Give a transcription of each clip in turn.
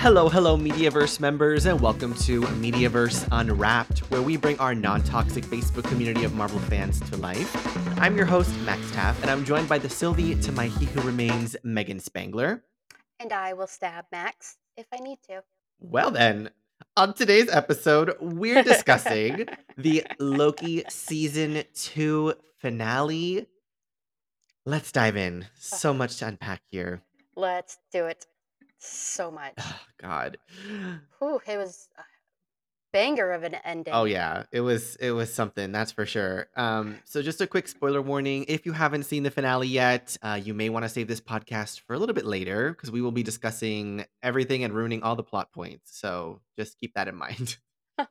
Hello, hello, Mediaverse members, and welcome to Mediaverse Unwrapped, where we bring our non toxic Facebook community of Marvel fans to life. I'm your host, Max Taff, and I'm joined by the Sylvie to my He Who Remains, Megan Spangler. And I will stab Max if I need to. Well, then, on today's episode, we're discussing the Loki Season 2 finale. Let's dive in. So ah. much to unpack here. Let's do it. So much. Oh, God. Whew, it was a banger of an ending. Oh yeah, it was it was something that's for sure. Um, so just a quick spoiler warning: if you haven't seen the finale yet, uh, you may want to save this podcast for a little bit later because we will be discussing everything and ruining all the plot points. So just keep that in mind.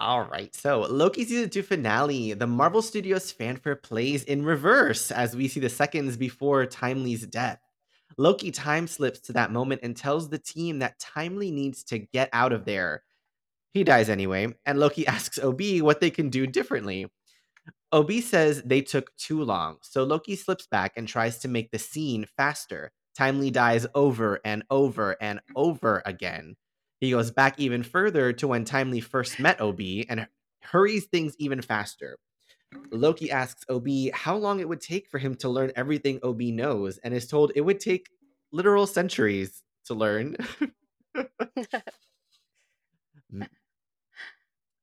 All right, so Loki season two finale. The Marvel Studios fanfare plays in reverse as we see the seconds before Timely's death. Loki time slips to that moment and tells the team that Timely needs to get out of there. He dies anyway, and Loki asks OB what they can do differently. OB says they took too long, so Loki slips back and tries to make the scene faster. Timely dies over and over and over again. He goes back even further to when Timely first met OB and hurries things even faster. Loki asks OB how long it would take for him to learn everything OB knows and is told it would take literal centuries to learn.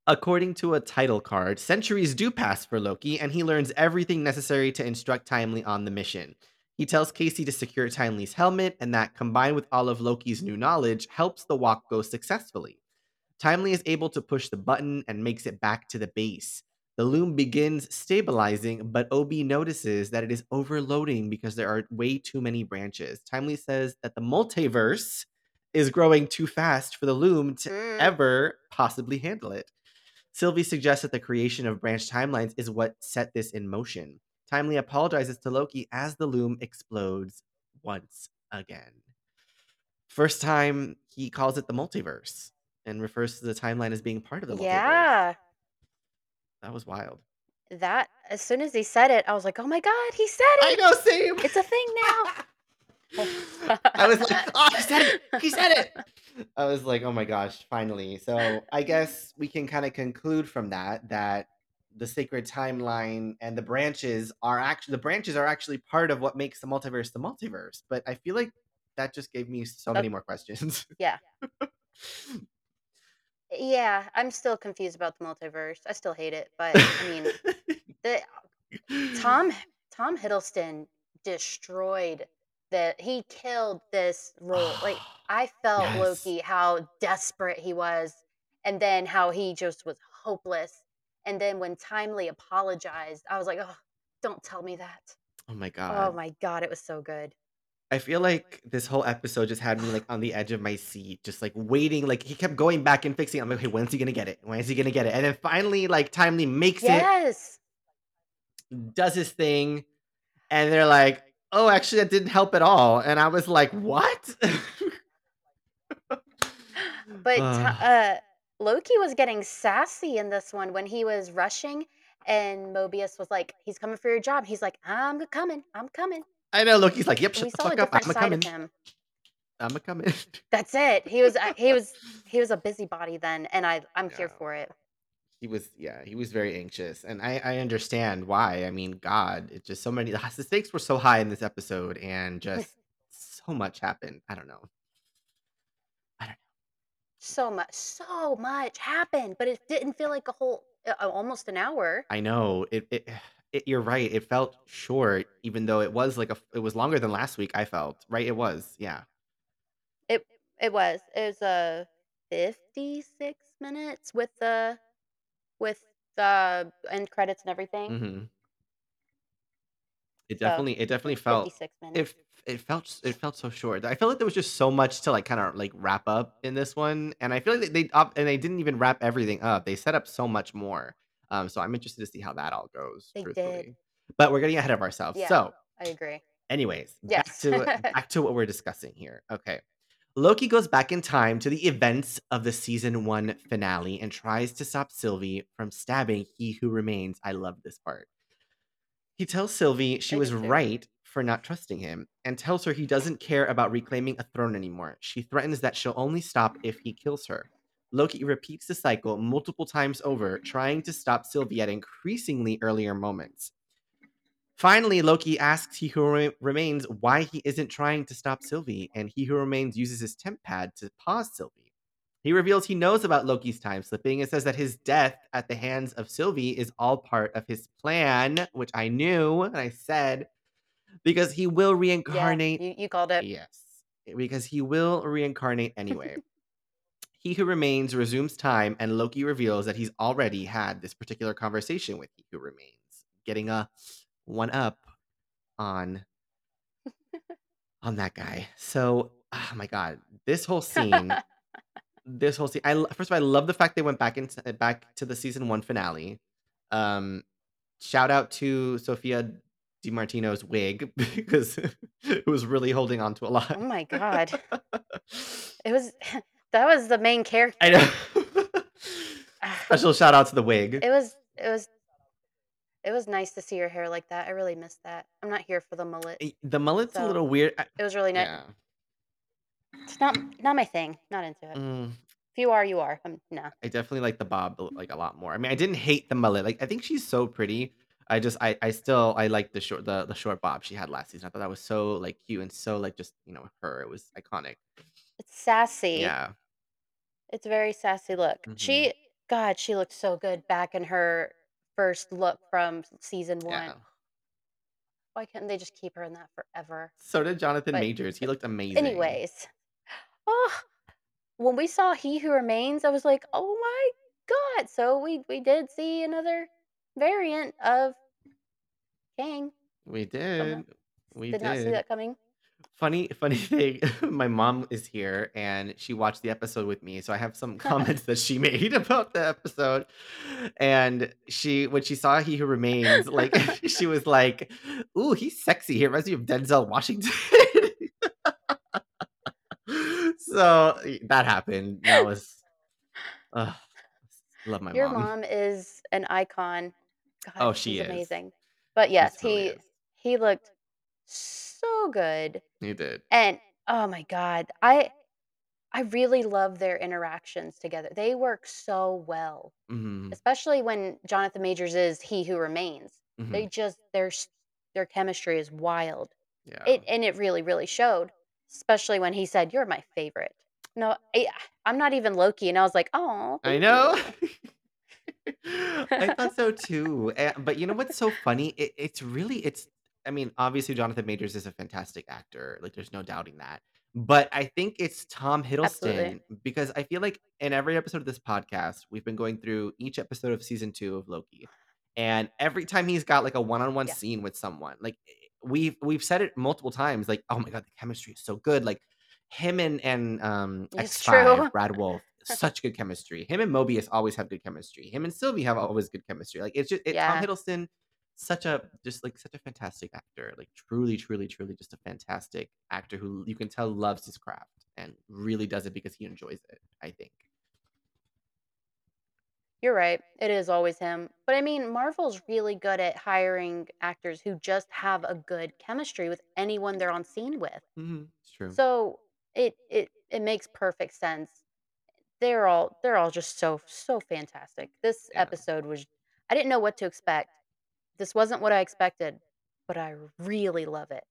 According to a title card, centuries do pass for Loki, and he learns everything necessary to instruct Timely on the mission. He tells Casey to secure Timely's helmet, and that combined with all of Loki's new knowledge helps the walk go successfully. Timely is able to push the button and makes it back to the base. The loom begins stabilizing, but OB notices that it is overloading because there are way too many branches. Timely says that the multiverse is growing too fast for the loom to Mm. ever possibly handle it. Sylvie suggests that the creation of branch timelines is what set this in motion. Timely apologizes to Loki as the loom explodes once again. First time he calls it the multiverse and refers to the timeline as being part of the multiverse. yeah. That was wild. That as soon as he said it, I was like, "Oh my god, he said it. I it! know, same. It's a thing now." I was like, oh, he said it. He said it. I was like, oh my gosh, finally. So I guess we can kind of conclude from that that the sacred timeline and the branches are actually the branches are actually part of what makes the multiverse the multiverse. But I feel like that just gave me so That- many more questions. yeah. Yeah, I'm still confused about the multiverse. I still hate it, but I mean, the Tom Tom Hiddleston destroyed the he killed this role. Like I felt Yes. Loki how desperate he was and then how he just was hopeless. And then when Timely apologized, I was like, "Oh, don't tell me that." Oh my oh god. Oh my god, it was so good. I feel like this whole episode just had me like on the edge of my seat, just like waiting. Like he kept going back and fixing. it. I'm like, okay, when's he gonna get it? When is he gonna get it? And then finally, like Timely makes Yes. it, does his thing, and they're like, oh, actually, that didn't help at all. And I was like, what? But uh, Loki was getting sassy in this one when he was rushing, and Mobius was like, "He's coming for your job." He's like, "I'm coming. I'm coming." I know Loki's like, yep, And we shut the saw a up. I'm side coming. of him. I'm a coming. That's it. He was uh, he was he was a busybody then, and I I'm here for it. he was, yeah, he was very anxious, and I I understand why. I mean, God, it just so many. The stakes were so high in this episode, and just so much happened. I don't know. I don't know. So much, so much happened, but it didn't feel like a whole uh, almost an hour. I know it, it. It, you're right. It felt short, even though it was like a. It was longer than last week. I felt right. It was. Yeah. It it was it was a 56 minutes with the with the end credits and everything. hmm It So, definitely. It definitely felt. 56 minutes. It it felt it felt so short. I felt like there was just so much to like kind of like wrap up in this one, and I feel like they, they up and they didn't even wrap everything up. They set up so much more. Um, so I'm interested to see how that all goes. They truthfully, did. but we're getting ahead of ourselves. Yeah. So I agree. Anyways, back Yes. to back to what we're discussing here. Okay. Loki goes back in time to the events of the season 1 finale and tries to stop Sylvie from stabbing he who remains. I love this part. He tells Sylvie she I was right for not trusting him and tells her he doesn't care about reclaiming a throne anymore. She threatens that she'll only stop if he kills her. Loki repeats the cycle multiple times over, trying to stop Sylvie at increasingly earlier moments. Finally, Loki asks He Who Remains why he isn't trying to stop Sylvie, and He Who Remains uses his temp pad to pause Sylvie. He reveals he knows about Loki's time slipping and says that his death at the hands of Sylvie is all part of his plan, which I knew and I said because he will Yeah, reincarnate. you, you called it. Yes, because he will reincarnate anyway. he Who Remains resumes time, and Loki reveals that he's already had this particular conversation with He Who Remains, getting a one up on on that guy. So, oh my god, this whole scene, this whole scene. I first of all, I love the fact they went back into back to the season one finale. Um, shout out to Sophia Di Martino's wig because it was really holding on to a lot. Oh my god. It was that was the main character. I know. Special shout out to the wig. It was it was it was nice to see her hair like that. I really missed that. I'm not here for the mullet. Eh, The mullet's a little weird. I- It was really nice. yeah. It's not not my thing. Not into it. Mm, If you are, you are. Um, no. I definitely like the bob like a lot more. I mean, I didn't hate the mullet. Like I think she's so pretty. I just I I still I like the short the the short bob she had last season. I thought that was so like cute and so like just you know her. It was iconic. It's sassy. Yeah. It's a very sassy look. Mhm. She God, she looked so good back in her first look from season one. Yeah. Why couldn't they just keep her in that forever? So did Jonathan But Majors. He looked amazing. anyways, oh, when we saw He Who Remains, I was like, oh my god! So we we did see another variant of Kang. we Somehow did. We did not see did. that coming. Funny, funny thing. My mom is here, and she watched the episode with me. So I have some comments that she made about the episode. And she, when she saw He Who Remains, like she was like, "Ooh, he's sexy. He reminds me of Denzel Washington." so that happened. That was, uh, love my Your mom. mom is an icon. God, Oh, she's she is. amazing. But She yes, totally he is. he looked so good. He did. And oh my god, I I really love their interactions together. They work so well, hmm especially when Jonathan Majors is he who remains. hmm They just their s- their chemistry is wild. Yeah. It and it really really showed, especially when he said, "You're my favorite." No, I, I'm not even Loki, and I was like, "Oh, I thank know. you." I thought so too. Eh, But you know what's so funny? It, it's really it's. I mean, obviously Jonathan Majors is a fantastic actor. Like, there's no doubting that. But I think it's Tom Absolutely. Hiddleston because I feel like in every episode of this podcast, we've been going through each episode of season two of Loki, and every time he's got like a one-on-one Yeah. scene with someone, like we've we've said it multiple times. Like, oh my god, the chemistry is so good. Like him and and um It's X5, true. Brad Wolfe, such good chemistry. Him and Mobius always have good chemistry. Him and Sylvie have always good chemistry. Like it's just it, Tom Hiddleston, such a just like such a fantastic actor. Like truly, truly, truly, just a fantastic actor who you can tell loves his craft and really does it because he enjoys it. I think. You're right. It is always him. But I mean, Marvel's really good at hiring actors who just have a good chemistry with anyone they're on scene with. hmm It's true. So it it it makes perfect sense. They're all they're all just so so fantastic. This Yeah. episode was I didn't know what to expect. This wasn't what I expected, but I really love it.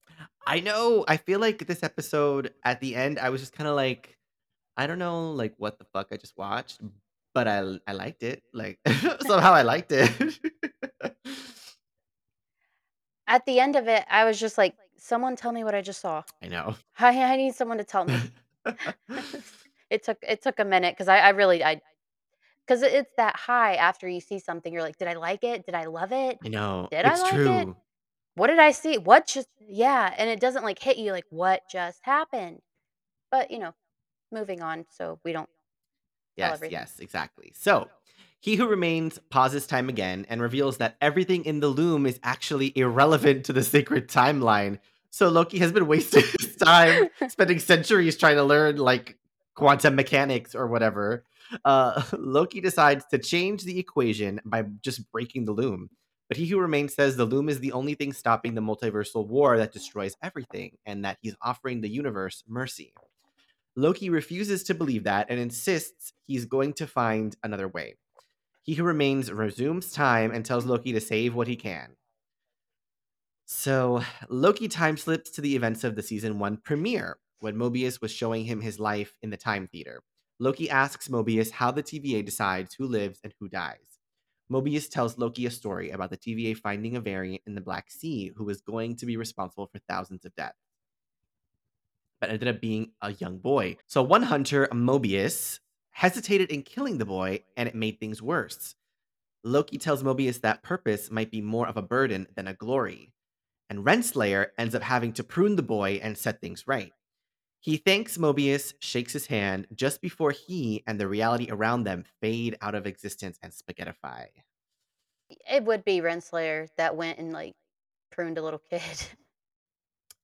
I know. I feel like this episode at the end, I was just kind of like, I don't know, like what the fuck I just watched, but I I liked it. Like somehow I liked it. At the end of it, I was just like, someone tell me what I just saw. I know. I, I need someone to tell me. it took it took a minute because I, I really I because it's that high after you see something. You're like, did I like it? Did I love it? I know. Did I It's like it? true. What did I see? What just yeah? And it doesn't like hit you like what just happened. But you know, moving on so we don't tell Yes, everything. yes, exactly. So, he who remains pauses time again and reveals that everything in the loom is actually irrelevant to the sacred timeline. So Loki has been wasting his time spending centuries trying to learn like quantum mechanics or whatever. Uh, Loki decides to change the equation by just breaking the loom. But He Who Remains says the loom is the only thing stopping the multiversal war that destroys everything, and that he's offering the universe mercy. Loki refuses to believe that and insists he's going to find another way. He Who Remains resumes time and tells Loki to save what he can. So, Loki time slips to the events of the season one premiere when Mobius was showing him his life in the Time Theater. Loki asks Mobius how the TVA decides who lives and who dies. Mobius tells Loki a story about the TVA finding a variant in the Black Sea who was going to be responsible for thousands of deaths, but ended up being a young boy. So, one hunter, Mobius, hesitated in killing the boy, and it made things worse. Loki tells Mobius that purpose might be more of a burden than a glory and Renslayer ends up having to prune the boy and set things right. He thanks Mobius, shakes his hand just before he and the reality around them fade out of existence and spaghettify. It would be Renslayer that went and like pruned a little kid.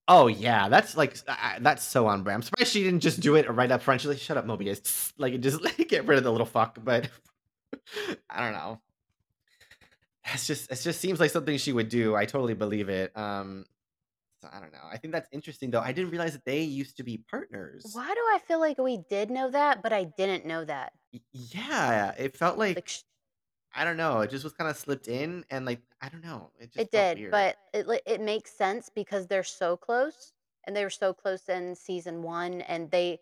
Oh yeah, that's like uh, that's so on brand. I'm surprised she didn't just do it right up front. She's like, "Shut up, Mobius!" Like, just like, get rid of the little fuck. But I don't know. It's just it just seems like something she would do. I totally believe it. Um, so I don't know. I think that's interesting though. I didn't realize that they used to be partners. Why do I feel like we did know that, but I didn't know that? Y- yeah, it felt Like like sh- I don't know. It just was kind of slipped in, and like I don't know. It just it felt did, weird. but it li- it makes sense because they're so close, and they were so close in season one, and they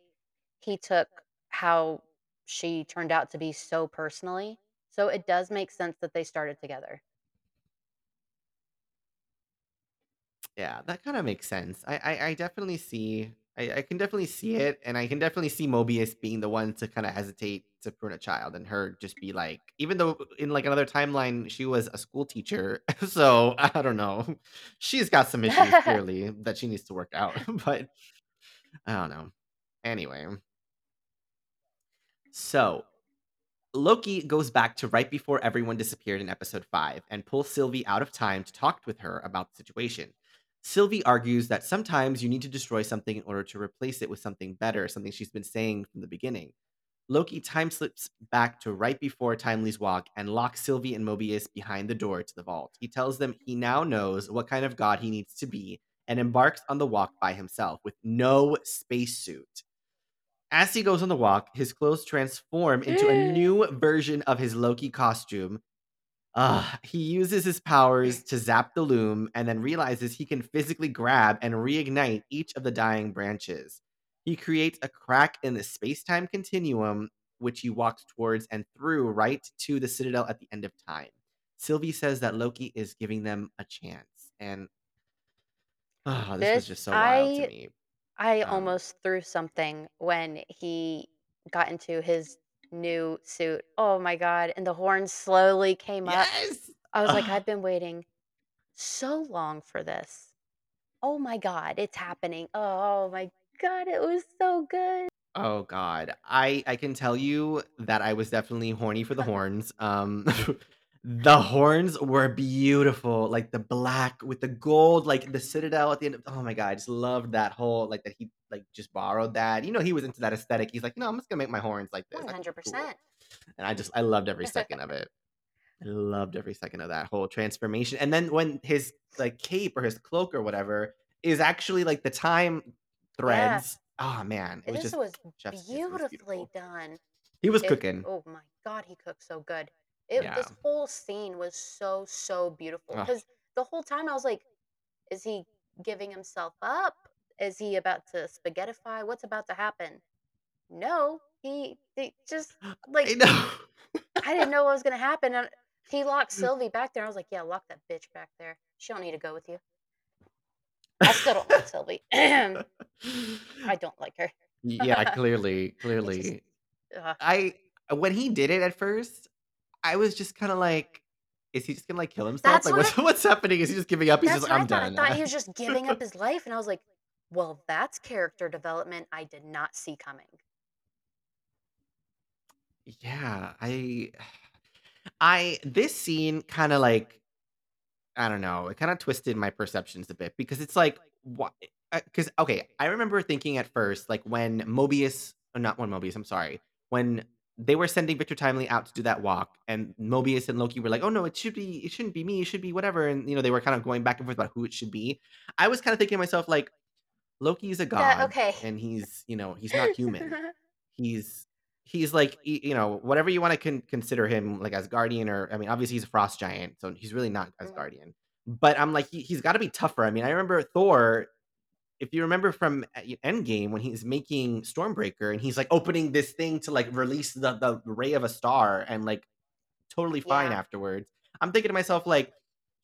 he took how she turned out to be so personally. So it does make sense that they started together. Yeah, that kind of makes sense. I, I I definitely see. I, I can definitely see it, and I can definitely see Mobius being the one to kind of hesitate to prune a child, and her just be like, even though in like another timeline she was a school teacher, so I don't know. She's got some issues clearly that she needs to work out, but I don't know. Anyway, so Loki goes back to right before everyone disappeared in episode 5 and pulls Sylvie out of time to talk with her about the situation. Sylvie argues that sometimes you need to destroy something in order to replace it with something better, something she's been saying from the beginning. Loki time slips back to right before Timely's walk and locks Sylvie and Mobius behind the door to the vault. He tells them he now knows what kind of god he needs to be and embarks on the walk by himself with no spacesuit. As he goes on the walk, his clothes transform into a new version of his Loki costume. Uh, he uses his powers to zap the loom and then realizes he can physically grab and reignite each of the dying branches. He creates a crack in the space time continuum, which he walks towards and through right to the Citadel at the end of time. Sylvie says that Loki is giving them a chance. And oh, this was this just so wild to I me. I Um, almost threw something when he got into his new suit. Oh my god, and the horns slowly came up. yes! I was like, "I've been waiting so long for this. Oh my god, it's happening. Oh my god, it was so good." Oh god. I I can tell you that I was definitely horny for the horns. Um the horns were beautiful. Like the black with the gold, like the citadel at the end of Oh my god, I just loved that whole like that he like just borrowed that. You know, he was into that aesthetic. He's like, "No, I'm just going to make my horns like this. That's cool." 100%. And I just I loved every second of it. I loved every second of that whole transformation. And then when his like cape or his cloak or whatever is actually like the time Yeah, threads. Oh man, it was this just was kiss. It was beautifully done. He was It cooking. oh my god, he cooked so good. It Yeah. this whole scene was so, so beautiful Ugh. because the whole time I was like, "Is he giving himself up? Is he about to spaghettify? What's about to happen?" No, he he just I like, know. I didn't know what was gonna happen, and he locked mm. Sylvie back there, I was like, "Yeah, lock that bitch back there. She don't need to go with you." I still don't like Sylvie. I don't like her. Yeah, clearly, just clearly. ugh. I when he did it at first, I was just kinda like, "Is he just gonna, like, kill himself? That's Like, what I what's what's happening? Is he just giving up? He's just That's like, what I 'I'm thought. I done.'" thought he was just giving up his life, and I was like, "Well, that's character development I did not see coming." Yeah, I I this scene kinda, like I don't know, it kinda twisted my perceptions a bit because it's like, what? Because uh, okay, I remember thinking at first, like, when Mobius or not when Mobius, I'm sorry, when they were sending Victor Timely out to do that walk, and Mobius and Loki were like, "Oh, no, it should be it shouldn't be me, it should be whatever," and, you know, they were kind of going back and forth about who it should be. I was kinda thinking to myself, like, Loki's a god, okay. and he's, you know, he's not human. He's he's like, you know, whatever you wanna con consider him, like, Asgardian or I mean, obviously, he's a frost giant, so he's really not Mhm. Asgardian. But I'm like, he he's gotta be tougher. I mean, I remember Thor if you remember from uh, E Endgame when he's making Stormbreaker and he's, like, opening this thing to, like, release the the ray of a star and, like, totally fine Yeah. afterwards. I'm thinking to myself, like,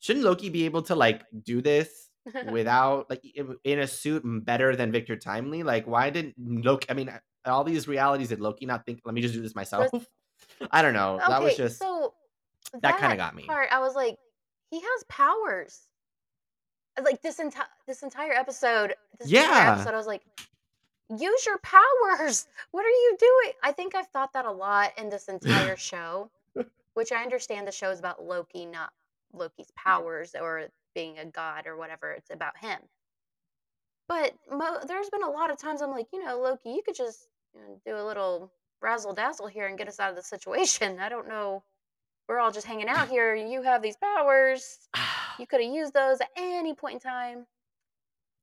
shouldn't Loki be able to, like, do this without like, in a suit better than Victor Timely? Like, why didn't Loki I mean, all these realities, did Loki not think, "Let me just do this myself?" I don't know. That was just so that kinda got me. part, I was like, "He has powers." Like, this enti this entire episode this entire Yeah. episode, I was like, "Use your powers! What are you doing?" I think I've thought that a lot in this entire show, which I understand the show is about Loki, not Loki's powers or being a god or whatever, it's about him. But mo there's been a lot of times I'm like, "You know, Loki, you could just, you know, do a little razzle dazzle here and get us out of the situation. I don't know we're all just hanging out here, you have these powers. You coulda used those at any point in time."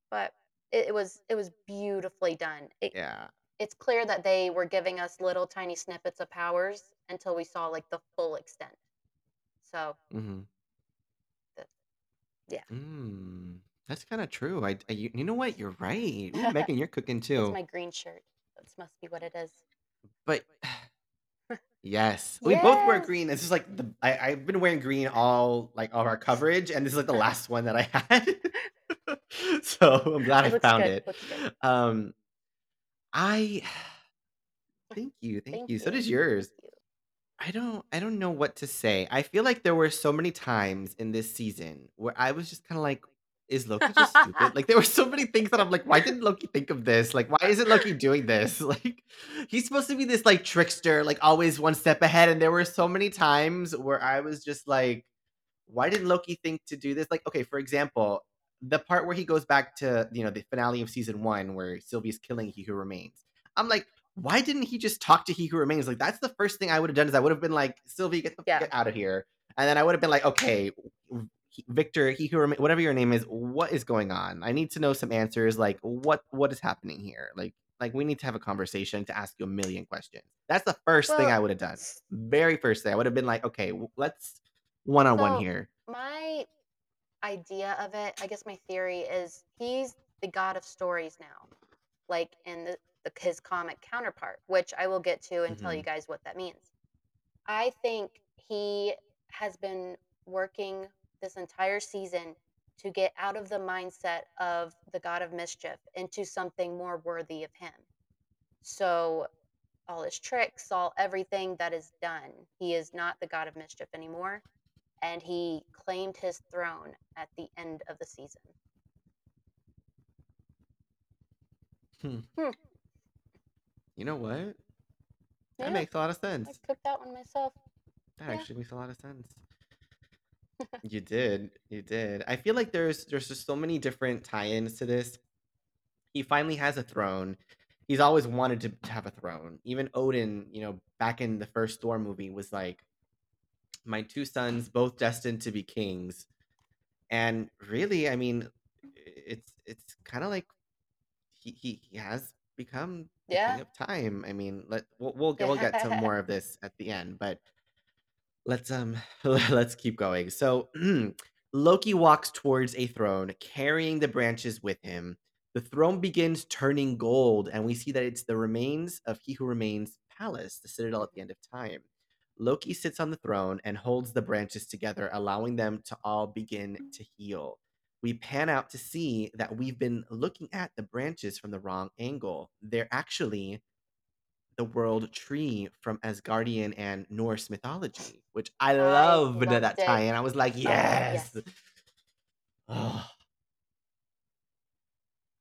But it it was it was beautifully done. It Yeah. it's clear that they were giving us little tiny snippets of powers until we saw, like, the full extent. So mm-hmm. the yeah. Mm, that's kinda true. I you you know what? You're right. Ooh, Megan, you're cooking too. It's my green shirt. This must be what it is. But yes, we both wear Yes! green. This is like the I I've been wearing green all, like, all our coverage, and this is, like, the last one that I had. So, I'm glad I It looks found good, it. looks good. Um, I thank you, thank Thank you. So you, does thank yours. you. I don't I don't know what to say. I feel like there were so many times in this season where I was just kinda like, "Is Loki just stupid?" Like, there were so many things that I'm like, "Why didn't Loki think of this? Like, why isn't Loki doing this?" Like, he's supposed to be this, like, trickster, like, always one step ahead, and there were so many times where I was just like, "Why didn't Loki think to do this?" Like, okay, for example, the part where he goes back to, you know, the finale of season 1 where Sylvie's killing He Who Remains. I'm like, "Why didn't he just talk to He Who Remains?" Like, that's the first thing I would've done is I would've been like, "Sylvie, get the Yeah. get out of here." And then I would've been like, "Okay, he Victor, He Who whatever your name is, what is going on? I need to know some answers, like, what what is happening here? Like like, we need to have a conversation to ask you a million questions." That's the first thing I would've done. Very first thing. I would've been like, "Okay, let's one-on-one here." my idea of it, I guess my theory is he's the god of stories now, like in the the his comic counterpart, which I will get to and tell you Mhm. guys what that means. I think he has been working this entire season to get out of the mindset of the god of mischief into something more worthy of him. So, all his tricks, all everything that is done, he is not the god of mischief anymore, and he claimed his throne at the end of the season. Hmm. Hmm. You know what? That Yeah, makes a lot of sense. I cooked that one myself. That Yeah. actually makes a lot of sense. You did, you did. I feel like there's there's just so many different tie-ins to this. He finally has a throne. He's always wanted to to have a throne. Even Odin, you know, back in the first Thor movie was like, "My 2 sons, both destined to be kings." And really, I mean, it's it's kinda like he he he has become the king Yeah. of time. I mean, let we'll we'll get we'll get to more of this at the end, but let's, um, let's keep going. So, Loki walks towards a throne, carrying the branches with him. The throne begins turning gold, and we see that it's the remains of He Who Remains' palace, the citadel at the end of time. Loki sits on the throne and holds the branches together, allowing them to all begin to heal. We pan out to see that we've been looking at the branches from the wrong angle. They're actually the world tree from Asgardian and Norse mythology, which I I loved loved that it. tie-in. I was like, Oh, "Yes!" yes. Oh,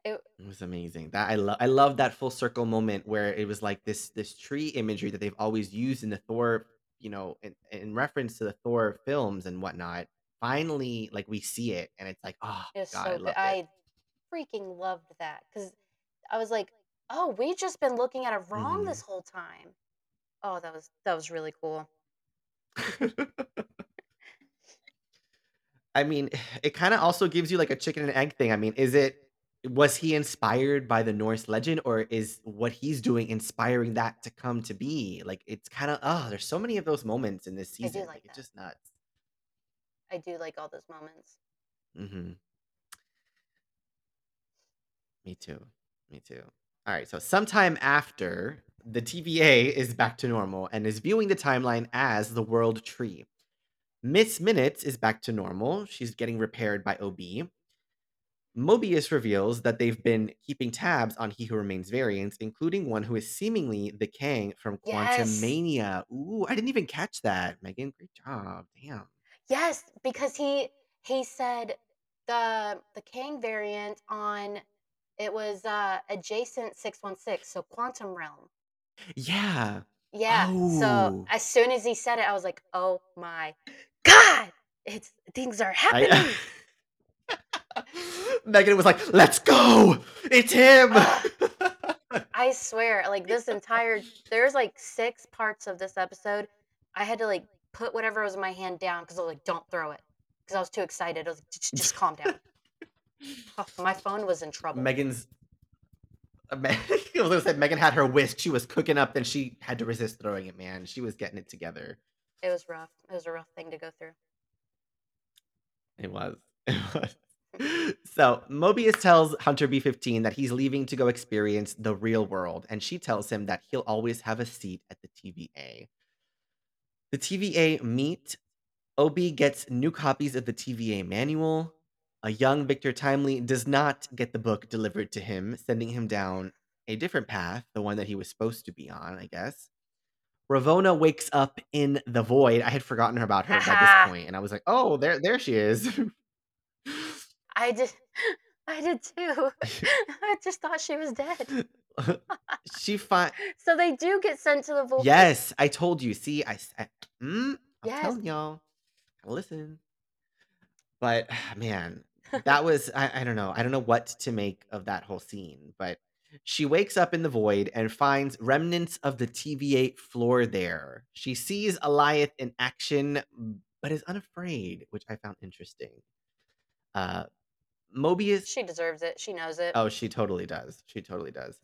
It it was amazing. That I love I love that full circle moment where it was like this this tree imagery that they've always used in the Thor, you know, in in reference to the Thor films and whatnot. Finally, like, we see it, and it's like, ah, "Oh, is God, I so good. it." I freaking loved that because I was like, "Oh, we've just been looking at it wrong this Mhm. whole time." Oh, that was that was really cool. I mean, it kinda also gives you, like, a chicken and egg thing. I mean, is it was he inspired by the Norse legend, or is what he's doing inspiring that to come to be? Like, it's kinda oh, there's so many of those moments in this I do season, like, like it's that. just nuts. I do like all those moments. Mhm. Me too. Me too. Alright, so sometime after, the TVA is back to normal and is viewing the timeline as the World Tree. Miss Minutes is back to normal, she's getting repaired by OB. Mobius reveals that they've been keeping tabs on He Who Remains variants, including one who is seemingly the Kang from Yes. Quantumania. Ooh, I didn't even catch that, Megan. Great job. Damn. Yes, because he he said the the Kang variant on it was uh adjacent 616, so quantum realm. Yeah. Yeah. So Oh. as soon as he said it, I was like, "Oh my god, it's things are I happening." Megan was like, "Let's go! It's him!" I swear, like this entire there's like six parts of this episode. I had to like put whatever was in my hand down because I was like, "Don't throw it," because I was too excited. I was like, "Just just calm down." My phone was in trouble. Megan's uh, I was gonna say Megan had her whisk, she was cooking up, then she had to resist throwing it, man. She was getting it together. It was rough. It was a rough thing to go through. It was. It was. So, Mobius tells Hunter B15 that he's leaving to go experience the real world, and she tells him that he'll always have a seat at the TVA. The TVA meet. OB gets new copies of the TVA manual. A young Victor Timely does not get the book delivered to him, sending him down a different path, the one that he was supposed to be on, I guess. Ravonna wakes up in the void. I had forgotten about her by this point, and I was like, "Oh, there there she is." I did I did too. I just thought she was dead. She fi So they do get sent to the void. Yes, I told you. See, I s I mm, I'm Yes. telling y'all. Listen. But, man, that was I I don't know. I don't know what to make of that whole scene, but she wakes up in the void and finds remnants of the TVA floor there. She sees Alioth in action, but is unafraid, which I found interesting. Uh, Mobius She deserves it. She knows it. Oh, she totally does. She totally does.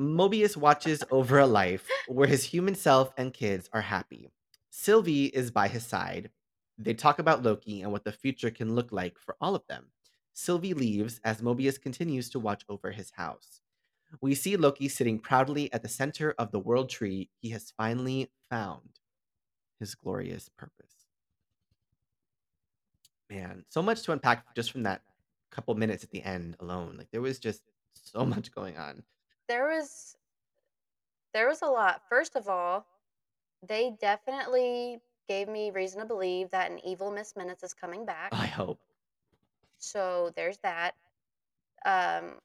Mobius watches over a life where his human self and kids are happy. Sylvie is by his side. They talk about Loki and what the future can look like for all of them. Sylvie leaves as Mobius continues to watch over his house. We see Loki sitting proudly at the center of the world tree. He has finally found his glorious purpose. Man, so much to unpack just from that couple minutes at the end alone. Like there was just so much going on. There was there was a lot. First of all, they definitely gave me reason to believe that an evil Miss Minutes is coming back. I hope. So there's that. Um,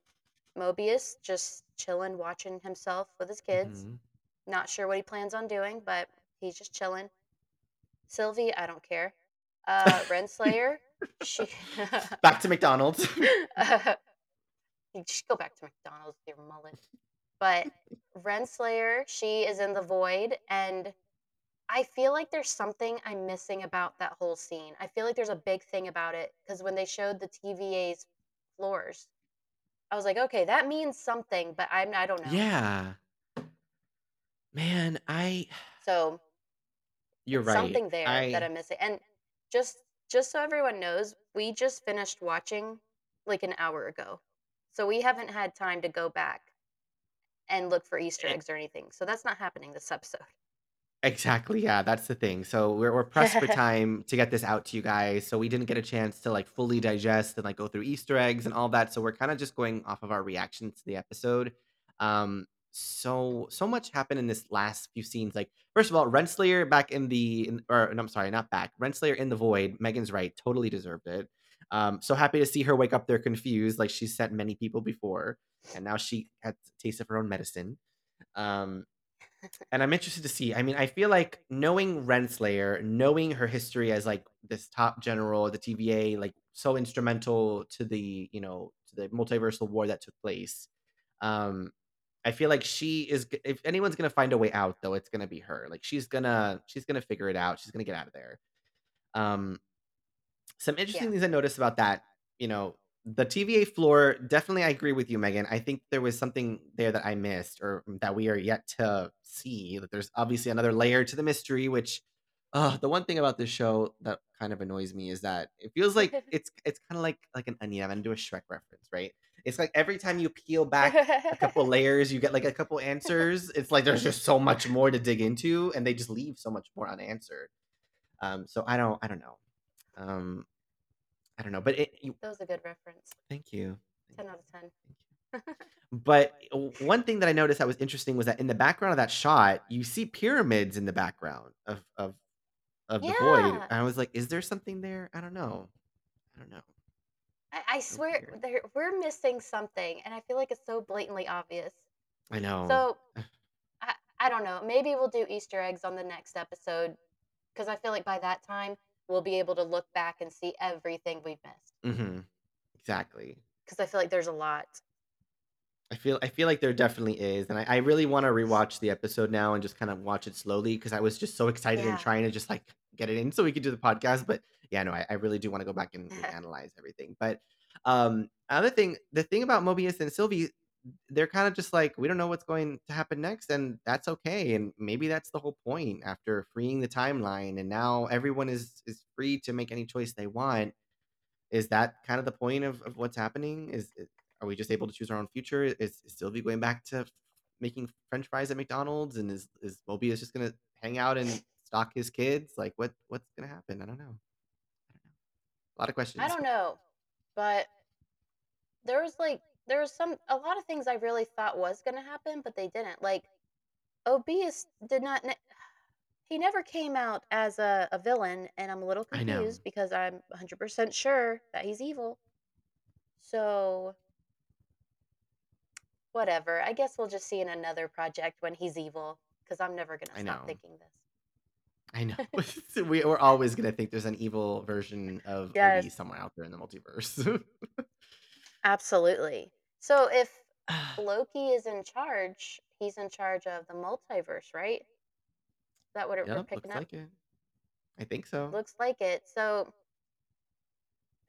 Mobius just chilling, watching himself with his kids. Mhm. Not sure what he plans on doing, but he's just chilling. Sylvie, I don't care. Uh, Renslayer, she. Back to McDonald's. uh, you just go back to McDonald's your mullet. But Renslayer, she is in the void, and I feel like there's something I'm missing about that whole scene. I feel like there's a big thing about it because when they showed the TVA's floors, I was like, okay, that means something, but I'm I don't know. Yeah. Man, I So You're right. something there that I I'm missing. And just just so everyone knows, we just finished watching like an hour ago. So we haven't had time to go back and look for Easter e eggs or anything. So that's not happening this episode. Exactly, yeah, that's the thing. So we're we're pressed for time to get this out to you guys, so we didn't get a chance to, like, fully digest and, like, go through Easter eggs and all that, so we're kinda just going off of our reactions to the episode. Um, so so much happened in this last few scenes, like, first of all, Renslayer back in the in or no, I'm sorry, not back. Renslayer in the void, Megan's right, totally deserved it. Um, so happy to see her wake up there confused like she's sent many people before, and now she had a taste of her own medicine. Um and I'm interested to see. I mean, I feel like knowing Renslayer, knowing her history as like this top general, the TVA, like so instrumental to the, you know, to the multiversal war that took place. Um, I feel like she is if anyone's gonna find a way out, though, it's gonna be her. Like, she's gonna she's gonna figure it out. She's gonna get out of there. Um, some Yeah. interesting things I noticed about that, you know, the TVA floor, definitely I agree with you, Megan. I think there was something there that I missed or that we are yet to see. That there's obviously another layer to the mystery, which uh, the one thing about this show that kind of annoys me is that it feels like it's it's kind of like like an onion. I'm gonna do a Shrek reference, right? It's like every time you peel back a couple layers, you get like a couple answers. It's like there's just so much more to dig into, and they just leave so much more unanswered. Um, so I don't I don't know. Um, I don't know, but it you That was a good reference. thank you. Thank 10 out of 10. thank you. But o one thing that I noticed that was interesting was that in the background of that shot, you see pyramids in the background of of of the void. Yeah. And I was like, "Is there something there?" I don't know. I don't know. I, I swear weird. there we're missing something, and I feel like it's so blatantly obvious. I know. So I I don't know. Maybe we'll do Easter eggs on the next episode because I feel like by that time we'll be able to look back and see everything we've missed. Mm-hmm. Exactly. Because I feel like there's a lot. I feel I feel like there definitely is, and I I really wanna rewatch the episode now and just kind of watch it slowly because I was just so excited and trying to just, like, get it in so we could do the podcast, but, yeah, no, I I really do wanna go back and and analyze everything, but, um, other thing the thing about Mobius and Sylvie, they're kinda just like, "We don't know what's going to happen next, and that's okay," and maybe that's the whole point after freeing the timeline, and now everyone is is free to make any choice they want. Is that kind of the point of of what's happening? Is i are we just able to choose our own future? Is is Sylvie going back to making french fries at McDonald's? And is is Mobius just gonna hang out and stalk his kids? Like, what what's gonna happen? I don't know. I don't know. A lot of questions I don't know, but there was like there was some a lot of things I really thought was gonna happen, but they didn't. Like Obius did not. Ne- he never came out as a, a villain, and I'm a little I know. confused because I'm 100% sure that he's evil. So whatever. I guess we'll just see in another project when he's evil because I'm never gonna stop know. thinking this. I know. We we're always gonna think there's an evil version of this. OB somewhere out there in the multiverse. Absolutely. So if Loki is in charge, he's in charge of the multiverse, right? Is that what it, we're Yep, picking looks up? like it. I think so. Looks like it. So,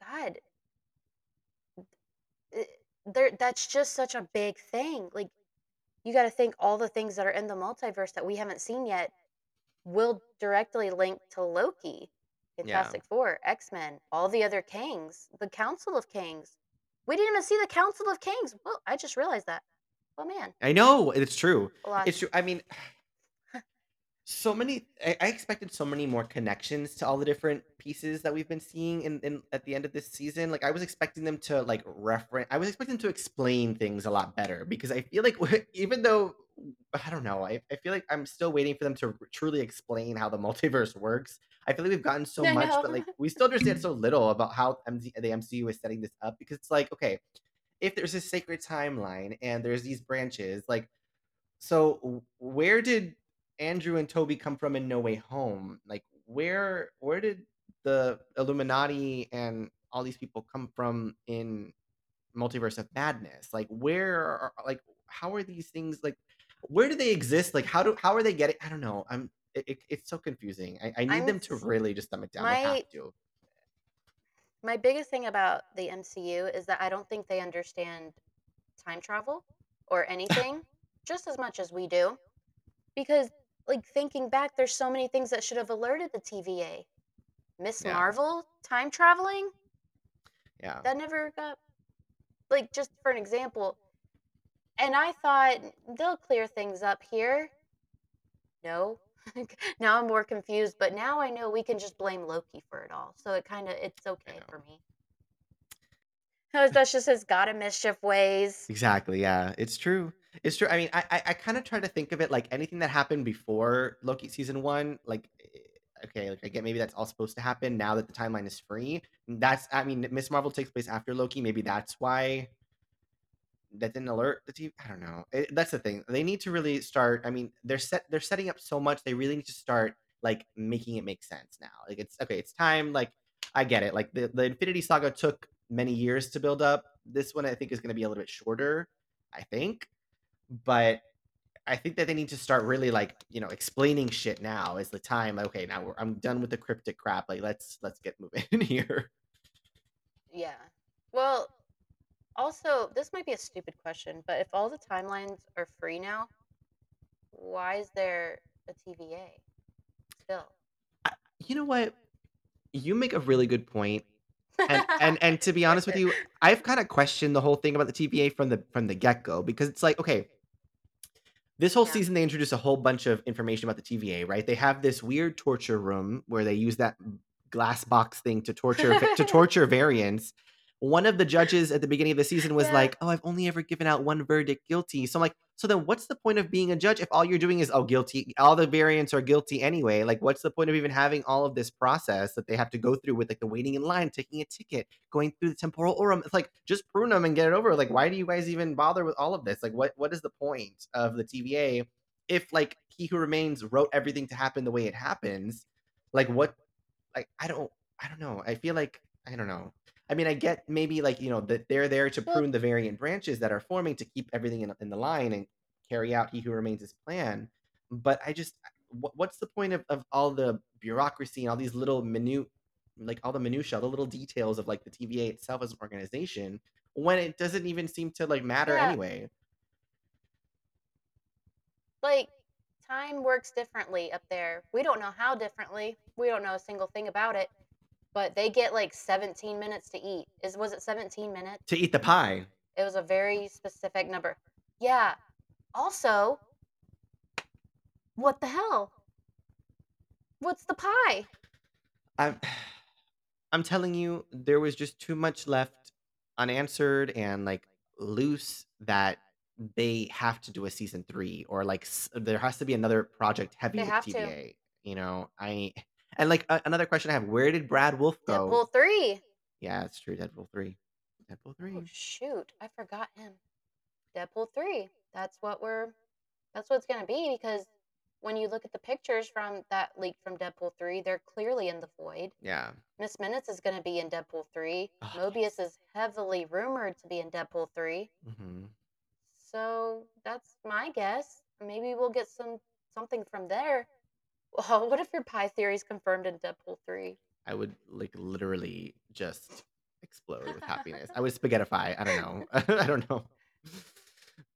God, it, eh, there that's just such a big thing. Like you got to think all the things that are in the multiverse that we haven't seen yet will directly link to Loki, Yeah. Fantastic Four, X-Men, all the other Kings, the Council of Kings. We didn't even see the Council of Kings. Well, I just realized that. Oh man, I know, it's true. It's true. I mean So many I, I expected so many more connections to all the different pieces that we've been seeing in, in at the end of this season. Like I was expecting them to like reference I was expecting to explain things a lot better because I feel like even though I don't know, I, I feel like I'm still waiting for them to r- truly explain how the multiverse works. I feel like we've gotten so I much, but like we still understand so little about how MZ, the MCU is setting this up because it's like, okay, if there's a sacred timeline and there's these branches, like so where did Andrew and Toby come from in No Way Home? Like where where did the Illuminati and all these people come from in Multiverse of Madness? Like where are like how are these things like where do they exist? Like how do how are they getting I don't know. I'm it, it- it's so confusing. I, I need I'm them to really just dumb it down. They have my to. my biggest thing about the MCU is that I don't think they understand time travel or anything just as much as we do. Because like thinking back, there's so many things that should have alerted the TVA. Ms. Yeah. Marvel time traveling Yeah. that never got like just for an example. And I thought they'll clear things up here. No. now I'm more confused, but now I know we can just blame Loki for it all. So it kind of it's okay for me. That's just his God of mischief ways. Exactly, yeah, it's true. It's true. I mean, I I, I kind of try to think of it like anything that happened before Loki season one. Like, eh, okay, like I get maybe that's all supposed to happen now that the timeline is free. That's I mean, Ms. Marvel takes place after Loki. Maybe that's why that didn't alert the TV. I don't know. It, that's the thing. They need to really start. I mean, they're set. They're setting up so much. They really need to start like making it make sense now. Like it's okay. It's time. Like I get it. Like the the Infinity Saga took many years to build up. This one I think is going to be a little bit shorter. I think. but I think that they need to start really, like, you know, explaining shit now is the time. Like, "Okay, now I'm done with the cryptic crap, like, let's let's get moving here." Yeah. Well, also, this might be a stupid question, but if all the timelines are free now, why is there a TVA still? I you know what? You make a really good point, and and and to be honest with you, I've kinda questioned the whole thing about the TVA from the from the get-go because it's like, okay This whole Yeah. season, they introduce a whole bunch of information about the TVA, right? They have this weird torture room where they use that glass box thing to torture to torture variants. One of the judges at the beginning of the season was Yeah. like, "Oh, I've only ever given out 1 verdict, guilty." So I'm like, "So then what's the point of being a judge if all you're doing is oh, guilty' all the variants are guilty anyway, like, what's the point of even having all of this process that they have to go through with, like, the waiting in line, taking a ticket, going through the temporal Aurum?" It's like, just prune them and get it over, like, why do you guys even bother with all of this? Like, what what is the point of the TVA if, like, He Who Remains wrote everything to happen the way it happens? Like, what like, I don't I don't know. I feel like I don't know. I mean, I get maybe, like, you know, that they're there to prune the variant branches that are forming to keep everything in in the line and carry out He Who Remains' his plan, but I just what what's the point of of all the bureaucracy and all these little minute like, all the minutia, the little details of, like, the TVA itself as an organization when it doesn't even seem to, like, matter Yeah. anyway? Like, time works differently up there. We don't know how differently. We don't know a single thing about it, but they get, like, 17 minutes to eat. Is was it 17 minutes? To eat the pie. It was a very specific number. Yeah. Also what the hell? What's the pie? I'm I'm telling you, there was just too much left unanswered and, like, loose that they have to do a season 3 or, like, s there has to be another project heavy They with have to. TVA, you know? I and, like, a another question I have, where did Brad Wolfe go? Deadpool 3. Yeah, it's true, Deadpool 3. Deadpool three. Oh, 3. shoot. I forgot him. Deadpool 3. That's what we're that's what it's gonna be because when you look at the pictures from that leak from Deadpool 3, they're clearly in the void. Yeah. Miss Minutes is gonna be in Deadpool 3. Oh, Mobius is heavily rumored to be in Deadpool 3. Mhm. So, that's my guess. Maybe we'll get some something from there. Well, what if your pie theory is confirmed in Deadpool 3? I would, like, literally just explode with happiness. I would spaghettify, I don't know. I don't know.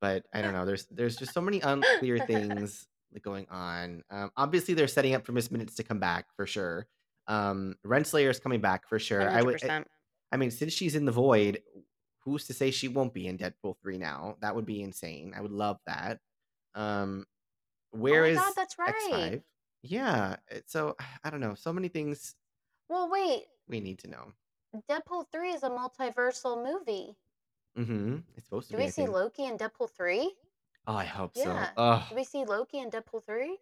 But I don't know, there's there's just so many unclear things, like, going on. Um, obviously, they're setting up for Miss Minutes to come back for sure. Um, Renslayer is coming back for sure. I would 100%. I mean, since she's in the void, who's to say she won't be in Deadpool 3 now? That would be insane. I would love that. Um, Oh where my god, that's right. X5? Yeah, so I don't know, so many things Well, wait. we need to know. Deadpool 3 is a multiversal movie. Mhm. It's supposed to Do be, we I see think. Loki in Deadpool 3? Oh, I hope so. Yeah. Do we see Loki in Deadpool 3?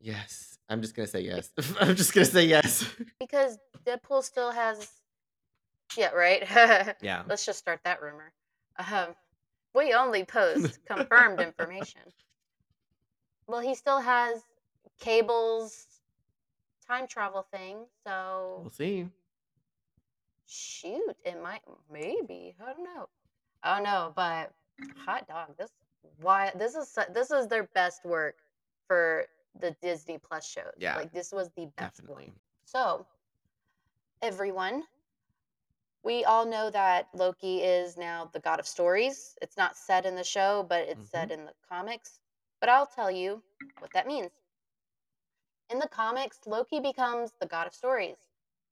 Yes. I'm just gonna say yes. I'm just gonna say yes. because Deadpool still has Yeah, right? Yeah. Let's just start that rumor. Um, we only post confirmed information. Well, he still has Cable's time travel thing, so We'll see. shoot, it might maybe, I don't know. I don't know, but hot dog, this why this is this is their best work for the Disney Plus shows. Yeah. Like, this was the best one. Definitely. So everyone we all know that Loki is now the god of stories. It's not said in the show, but it's said Mhm. in the comics. But I'll tell you what that means. In the comics, Loki becomes the god of stories,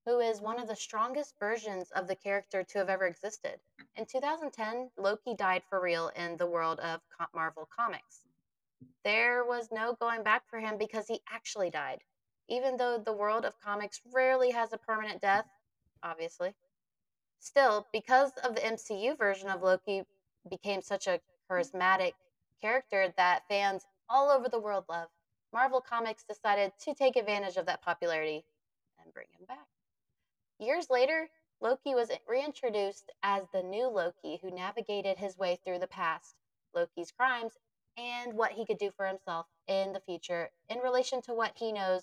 who is one of the strongest versions of the character to have ever existed. In 2010, Loki died for real in the world of Marvel Comics. There was no going back for him because he actually died. Even though the world of comics rarely has a permanent death, obviously. Still, because of the MCU version of Loki became such a charismatic character that fans all over the world love, Marvel Comics decided to take advantage of that popularity and bring him back. Years later, Loki was reintroduced as the new Loki who navigated his way through the past, Loki's crimes, and what he could do for himself in the future in relation to what he knows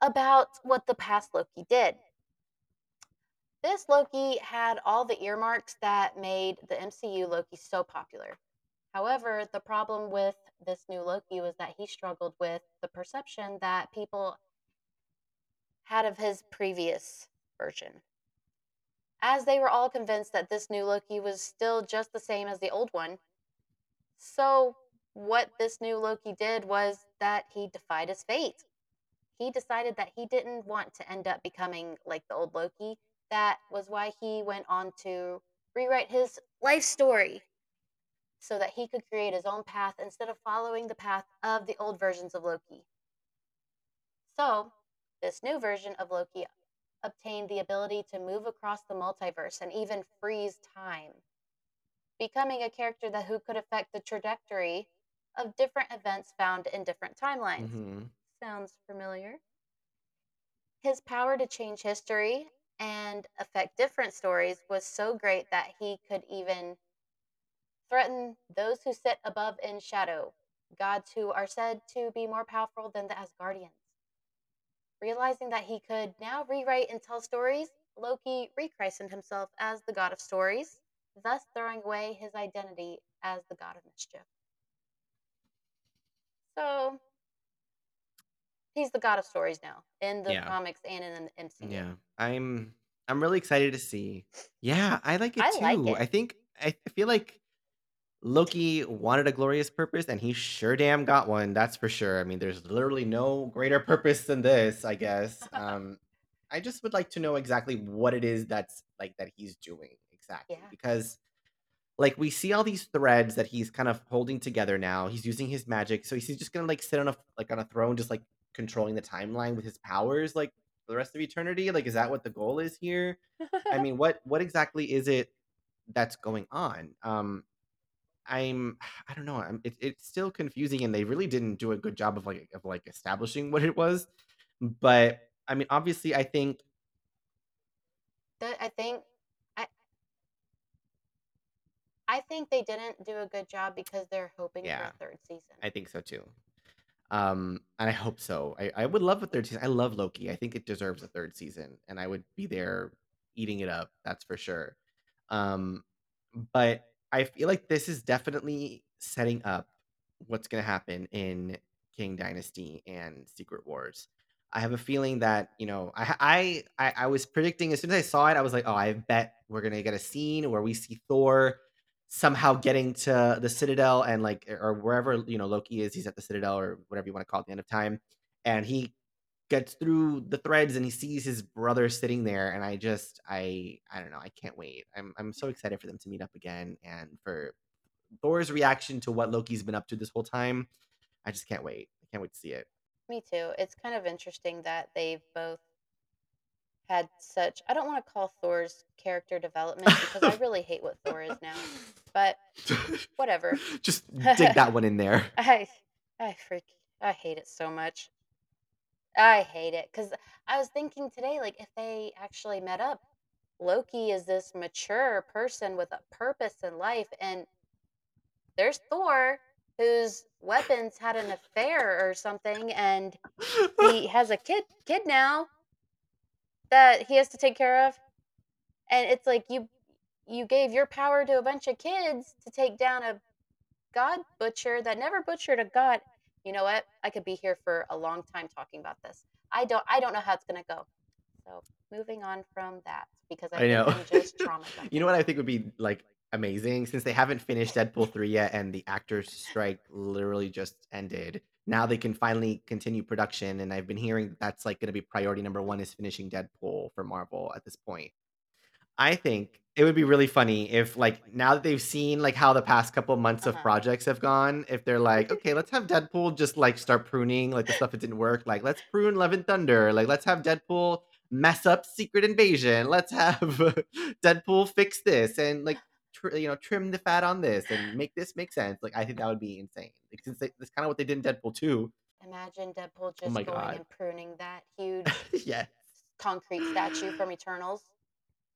about what the past Loki did. This Loki had all the earmarks that made the MCU Loki so popular. However, the problem with this new Loki was that he struggled with the perception that people had of his previous version. As they were all convinced that this new Loki was still just the same as the old one. So, what this new Loki did was that he defied his fate. He decided that he didn't want to end up becoming like the old Loki. That was why he went on to rewrite his life story so that he could create his own path instead of following the path of the old versions of Loki. So, this new version of Loki obtained the ability to move across the multiverse and even freeze time, becoming a character that who could affect the trajectory of different events found in different timelines. Mhm. Sounds familiar? His power to change history and affect different stories was so great that he could even threaten those who sit above in shadow, gods who are said to be more powerful than the Asgardians. Realizing that he could now rewrite and tell stories, Loki rechristened himself as the god of stories, thus throwing away his identity as the god of mischief. So, he's the god of stories now in the Yeah. comics and in the MCU. Yeah. I'm I'm really excited to see. Yeah, I like it I like too. it. I think I feel like Loki wanted a glorious purpose, and he sure damn got one, that's for sure. I mean, there's literally no greater purpose than this, I guess. Um, I just would like to know exactly what it is that's like that he's doing exactly Yeah. because like we see all these threads that he's kind of holding together now. He's using his magic, so he's just gonna like sit on a like on a throne, just like controlling the timeline with his powers, like for the rest of eternity. Like, is that what the goal is here? I mean, what what exactly is it that's going on? Um, I'm I don't know. I'm it, it's still confusing, and they really didn't do a good job of like of like establishing what it was. But I mean, obviously, I think That I think I I think they didn't do a good job because they're hoping for a yeah, third season. I think so too. Um, and I hope so. I, I would love a third season. I love Loki. I think it deserves a third season, and I would be there eating it up. That's for sure. Um, but I feel like this is definitely setting up what's going to happen in Kang Dynasty and Secret Wars. I have a feeling that you know I, I I was predicting as soon as I saw it, I was like, oh, I bet we're gonna get a scene where we see Thor somehow getting to the Citadel and like or wherever you know Loki is, he's at the Citadel or whatever you want to call it, the end of time, and he gets through the threads and he sees his brother sitting there, and I just I I don't know, I can't wait. I'm I'm so excited for them to meet up again and for Thor's reaction to what Loki's been up to this whole time. I just can't wait. I can't wait to see it. Me too. It's kind of interesting that they've both had such I don't want to call Thor's character development because I really hate what Thor is now. But whatever. just dig that one in there. I I freak I hate it so much. I hate it cuz I was thinking today like if they actually met up, Loki is this mature person with a purpose in life and there's Thor whose weapons had an affair or something and he has a kid kid now that he has to take care of and it's like you you gave your power to a bunch of kids to take down a god butcher that never butchered a god you know what i could be here for a long time talking about this i don't i don't know how it's going to go so moving on from that because i I know. just trauma you know what I think would be like amazing since they haven't finished Deadpool 3 yet and the actors strike literally just ended. Now they can finally continue production and I've been hearing that's like going to be priority number 1 is finishing Deadpool for Marvel at this point. I think it would be really funny if, like, now that they've seen, like, how the past couple months of uh-huh projects have gone, if they're like, "Okay, let's have Deadpool just, like, start pruning, like, the stuff that didn't work, like, let's prune Love and Thunder, like, let's have Deadpool mess up Secret Invasion, let's have Deadpool fix this and, like, tr you know, trim the fat on this and make this make sense." Like, I think that would be insane. Like, since they that's kinda what they did in Deadpool 2. imagine deadpool Oh my just going god. and pruning that huge Yes. concrete statue from eternals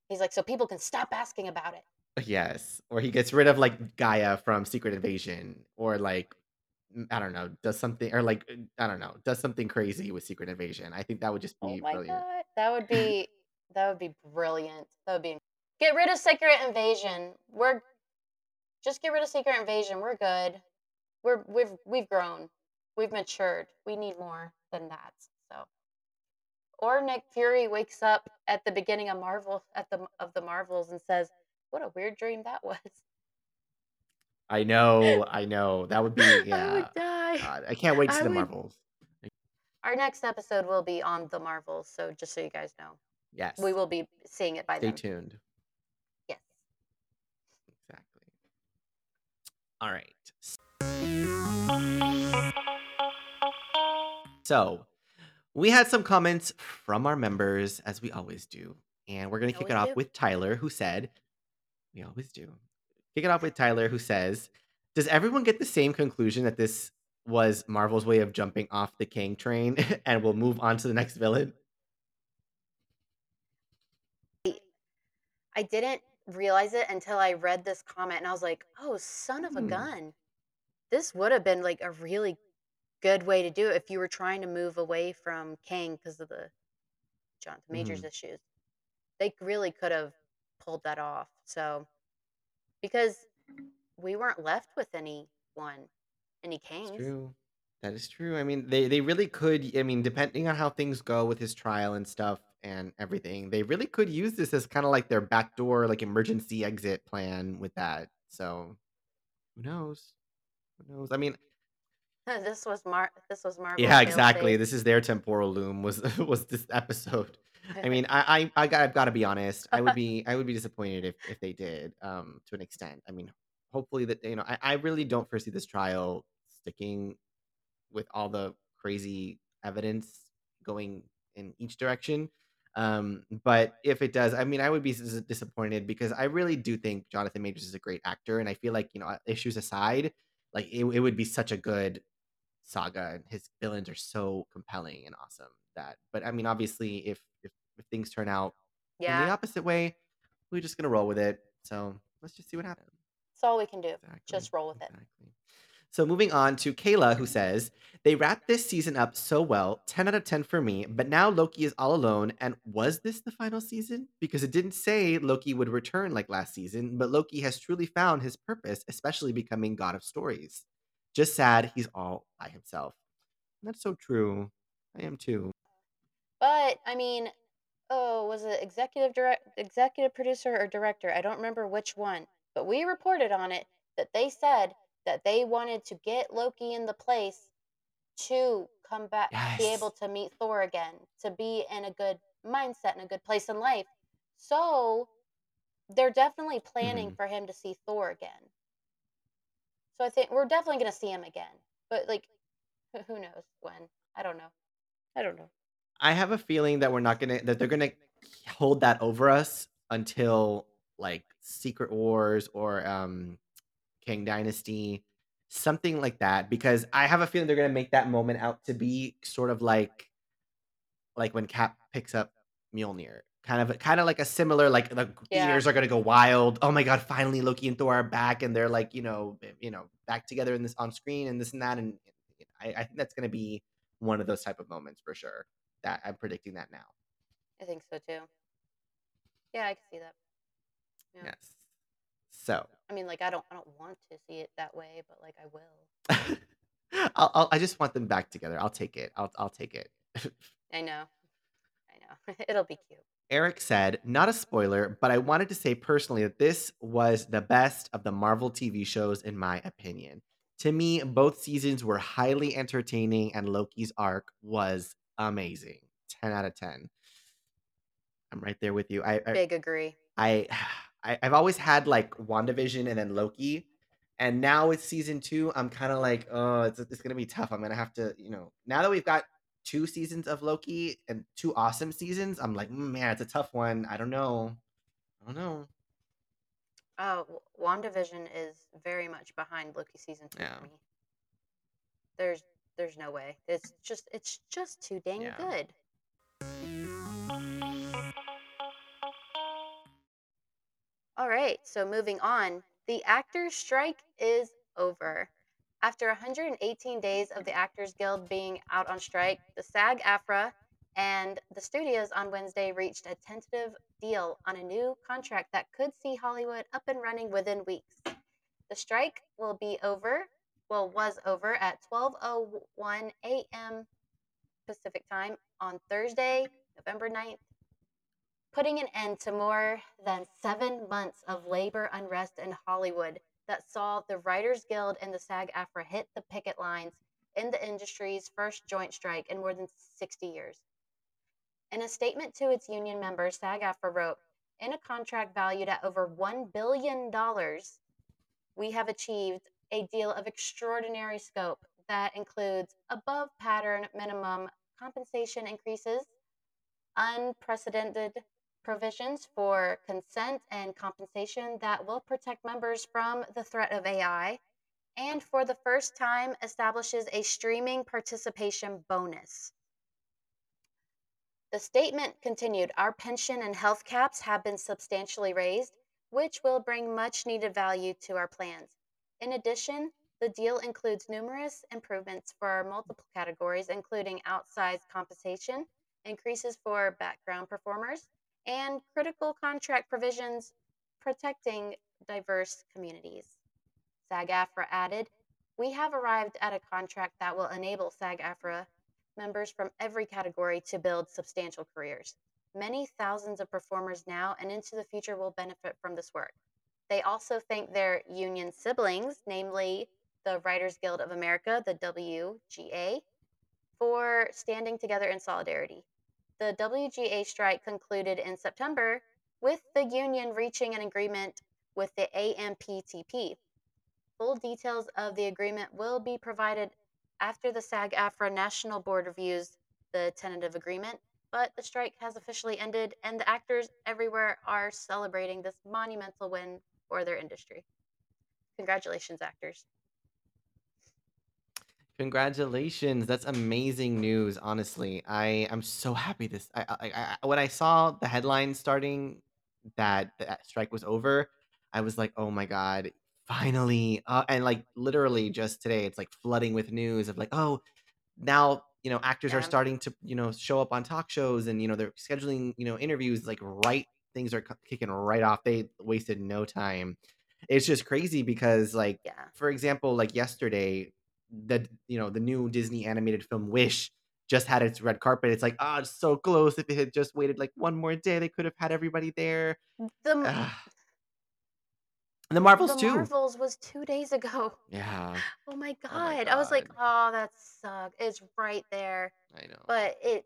he's like so people can stop asking about it Yes, or he gets rid of, like, G'iah from Secret Invasion, or, like, I don't know, does something or, like, uh, I don't know, does something crazy with Secret Invasion. I think that would just Oh be my brilliant. god, that would be that would be brilliant. That would be get rid of Secret Invasion. We're Just get rid of Secret Invasion. We're good. We're we've we've grown. We've matured. We need more than that. Or Nick Fury wakes up at the beginning of Marvel at the of the Marvels and says, "What a weird dream that was." I know, I know. That would be I yeah. would die. God, I can't wait to see I the would Marvels. Our next episode will be on the Marvels, so just so you guys know. Yes. We will be seeing it by Stay then. Stay tuned. Yes. Exactly. All right. So, we had some comments from our members, as we always do. And we're going to kick it off do. with Tyler, who said, We always do. Kick it off with Tyler, who says, Does everyone get the same conclusion that this was Marvel's way of jumping off the Kang train and we'll move on to the next villain? I didn't realize it until I read this comment and I was like, "Oh, son of a Hmm. gun." This would have been like a really good way to do it if you were trying to move away from Kang because of the Jonathan Majors Mhm. issues. They really could have pulled that off. So because we weren't left with anyone, any Kangs. true. That is true. I mean, they they really could. I mean, depending on how things go with his trial and stuff and everything, they really could use this as kind of like their backdoor, like emergency exit plan with that. So who knows? Who knows? I mean, this was Mar. This was Marvel. yeah, exactly. This is their temporal loom. Was was this episode? I mean, I I, I got I've got to be honest. I would be I would be disappointed if if they did um to an extent. I mean, hopefully that you know I, I really don't foresee this trial sticking with all the crazy evidence going in each direction. Um, but if it does, I mean, I would be dis- disappointed because I really do think Jonathan Majors is a great actor, and I feel like you know, issues aside, like it, it would be such a good saga, and his villains are so compelling and awesome that. But I mean, obviously, if if, if things turn out in the opposite way, we're just gonna roll with it. So let's just see what happens. that's all we can do. Exactly. Just roll with it. So moving on to Kayla, who says, They wrapped this season up so well, 10 out of 10 for me, but now Loki is all alone. And was this the final season? Because it didn't say Loki would return like last season, but Loki has truly found his purpose, especially becoming God of Stories. Just sad he's all by himself. And that's so true. I am too. But I mean, oh, was it executive direct, executive producer or director? I don't remember which one. But we reported on it that they said that they wanted to get Loki in the place to come back, be able to meet Thor again, to be in a good mindset and a good place in life. So they're definitely planning Mhm. for him to see Thor again. So I think we're definitely going to see him again. But like, who- who knows when? I don't know. I don't know. I have a feeling that we're not gonna that they're gonna hold that over us until like Secret Wars or um Kang Dynasty, something like that. Because I have a feeling they're gonna make that moment out to be sort of like like when Cap picks up Mjolnir. Kind of kind of like a similar like the Yeah. theaters are gonna go wild. Oh my god, finally Loki and Thor are back and they're like, you know, eh, you know, back together in this on screen and this and that. And I, I think that's gonna be one of those type of moments for sure. That I'm predicting that now. I think so too. Yeah, I can see that. Yeah. Yes. So I mean, like, I don't, I don't want to see it that way, but like, I will. I'll, I'll I just want them back together. I'll take it. I'll I'll take it. I know. I know. It'll be cute. Eric said, not a spoiler, but I wanted to say personally that this was the best of the Marvel TV shows, in my opinion. To me, both seasons were highly entertaining, and Loki's arc was amazing. 10 out of 10. I'm right there with you. I, I Big agree. I, I I've always had like WandaVision and then Loki. And now it's season two. I'm kind of like, oh, it's, it's gonna be tough. I'm gonna have to, you know, now that we've got two seasons of Loki and two awesome seasons, I'm like, mm, man, it's a tough one. I don't know. I don't know. Oh, WandaVision is very much behind Loki season two Yeah. for me. There's, there's no way. It's just, it's just too dang Yeah. good. All right, so moving on. The actors' strike is over. After 118 days of the Actors Guild being out on strike, the SAG AFTRA and the studios on Wednesday reached a tentative deal on a new contract that could see Hollywood up and running within weeks. The The strike will be over, well, was over at 12:01 a.m. Pacific time on Thursday, November 9th, putting an end to more than seven months of labor unrest in Hollywood that saw the Writers Guild and the SAG AFTRA hit the picket lines in the industry's first joint strike in more than 60 years. In a statement to its union members, SAG AFTRA wrote, in a contract valued at over $1 billion, we have achieved a deal of extraordinary scope that includes above pattern minimum compensation increases, unprecedented provisions for consent and compensation that will protect members from the threat of AI, and for the first time establishes a streaming participation bonus. The statement continued Our pension and health caps have been substantially raised, which will bring much needed value to our plans. In addition, the deal includes numerous improvements for our multiple categories, including outsized compensation, increases for background performers, and critical contract provisions protecting diverse communities. SAG AFTRA added, We have arrived at a contract that will enable SAG AFTRA members from every category to build substantial careers. Many thousands of performers now and into the future will benefit from this work. They also thank their union siblings, namely the Writers Guild of America, the WGA, for standing together in solidarity. The WGA strike concluded in September with the union reaching an agreement with the AMPTP. Full details of the agreement will be provided after the SAG AFTRA National Board reviews the tentative agreement, but the strike has officially ended and the actors everywhere are celebrating this monumental win for their industry. Congratulations, actors. Congratulations. That's amazing news, honestly. I am so happy this I, I, I when I saw the headline starting that the strike was over, I was like, "Oh my god, finally." Uh, and like literally just today it's like flooding with news of like, "Oh, now, you know, actors are Yeah. starting to, you know, show up on talk shows and you know, they're scheduling, you know, interviews like right things are kicking right off. They wasted no time. It's just crazy because like Yeah. for example, like yesterday, the you know the new Disney animated film Wish just had its red carpet. It's like ah, it's so close. If it had just waited like one more day, they could have had everybody there. The. And the Marvels the too. Marvels was 2 days ago. Yeah, Oh my Oh my god. I was like, "Oh, that sucked." It's right there. I know. But it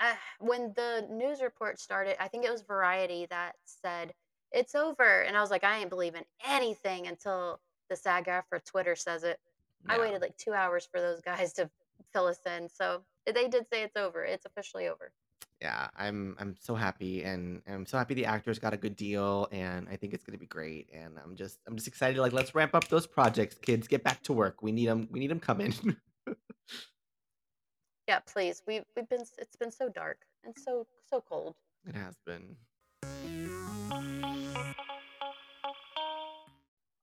uh, when the news report started, I think it was Variety that said, "It's over." And I was like, "I ain't believing anything until the SAG AFTRA Twitter says it." I waited like 2 hours for those guys to fill us in. So, they did say it's over. It's officially over. yeah i'm i'm so happy and, and i'm so happy the actors got a good deal and i think it's going to be great and i'm just i'm just excited like let's ramp up those projects kids get back to work we need them we need them coming Yeah, please. We we've been it's been so dark and so so cold. it has been